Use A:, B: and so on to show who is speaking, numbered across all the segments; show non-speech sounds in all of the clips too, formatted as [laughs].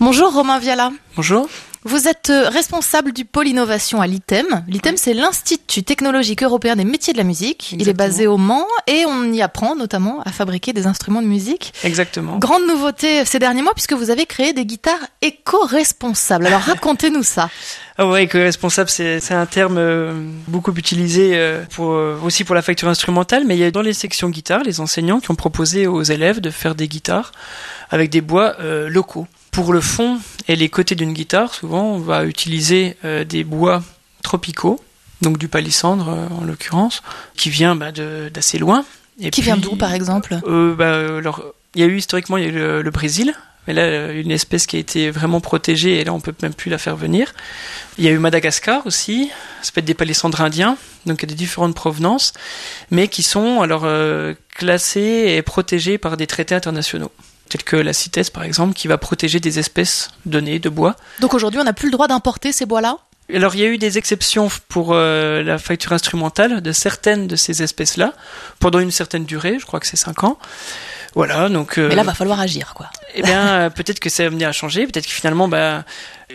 A: Bonjour Romain Viala.
B: Bonjour.
A: Vous êtes euh, responsable du pôle innovation à l'ITEM. L'ITEM, c'est l'Institut technologique européen des métiers de la musique. Il est basé au Mans et on y apprend notamment à fabriquer des instruments de musique.
B: Exactement.
A: Grande nouveauté ces derniers mois puisque vous avez créé des guitares éco-responsables. Alors [laughs] racontez-nous ça.
B: Ah ouais, éco-responsable, c'est un terme euh, beaucoup utilisé euh, pour, aussi pour la facture instrumentale, mais il y a dans les sections guitare, les enseignants qui ont proposé aux élèves de faire des guitares avec des bois locaux. Pour le fond et les côtés d'une guitare, souvent, on va utiliser euh, des bois tropicaux, donc du palissandre euh, en l'occurrence, qui vient bah, d'assez loin.
A: Et qui vient d'où, par exemple?
B: euh, bah, alors, Il y a eu historiquement il y a eu le, Brésil, mais là, une espèce qui a été vraiment protégée, et là, on peut même plus la faire venir. Il y a eu Madagascar aussi, ça peut être des palissandres indiens, donc il y a des différentes provenances, mais qui sont alors classés et protégés par des traités internationaux tels que la CITES par exemple, qui va protéger des espèces données de bois.
A: Donc aujourd'hui, on n'a plus le droit d'importer ces bois-là?
B: Alors il y a eu des exceptions pour euh, la facture instrumentale de certaines de ces espèces-là pendant une certaine durée, je crois que c'est 5 ans. Voilà, donc.
A: Euh, Mais là, va falloir agir, quoi.
B: Eh bien, euh, peut-être que ça va venir à changer. Peut-être que finalement, bah,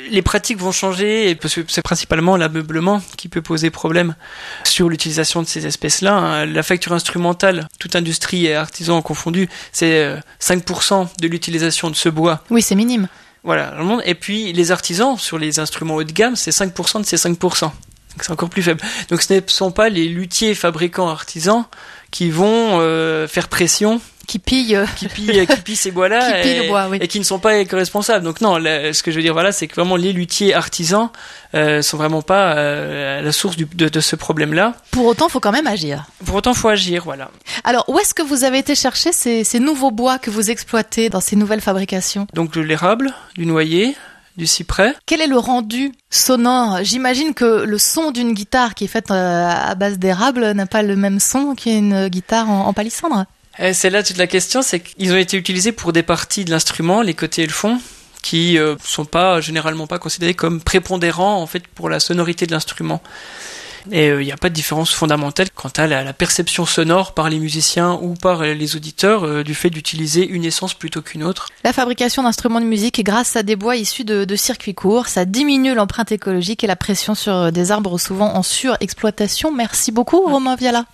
B: les pratiques vont changer. Et c'est principalement l'ameublement qui peut poser problème sur l'utilisation de ces espèces-là. Hein. La facture instrumentale, toute industrie et artisan confondus, c'est 5% de l'utilisation de ce bois.
A: Oui, c'est minime.
B: Voilà. Et puis les artisans sur les instruments haut de gamme, c'est 5% de ces 5%. c'est encore plus faible. Donc ce ne sont pas les luthiers, fabricants, artisans qui vont euh, faire pression
A: qui pillent.
B: Qui pillent qui pillent ces bois là [laughs]
A: et, bois, oui.
B: et, qui ne sont pas éco-responsables. Donc non ce que je veux dire voilà c'est que vraiment les luthiers artisans euh, sont vraiment pas euh, à la source du, de, de, ce problème là
A: pour autant faut quand même agir.
B: Pour autant faut agir voilà.
A: Alors où est-ce que vous avez été chercher ces, ces nouveaux bois que vous exploitez dans ces nouvelles fabrications?
B: Donc de l'érable du noyer du cyprès.
A: Quel est le rendu sonore? J'imagine que le son d'une guitare qui est faite euh, à base d'érable n'a pas le même son qu'une guitare en, palissandre.
B: Eh, c'est là toute la question, c'est qu'ils ont été utilisés pour des parties de l'instrument, les côtés et le fond, qui euh, sont pas généralement pas considérés comme prépondérants en fait pour la sonorité de l'instrument. Et il euh, n'y a pas de différence fondamentale quant à la, perception sonore par les musiciens ou par les auditeurs euh, du fait d'utiliser une essence plutôt qu'une autre.
A: La fabrication d'instruments de musique grâce à des bois issus de, de circuits courts, ça diminue l'empreinte écologique et la pression sur des arbres souvent en surexploitation. Merci beaucoup Romain Viala.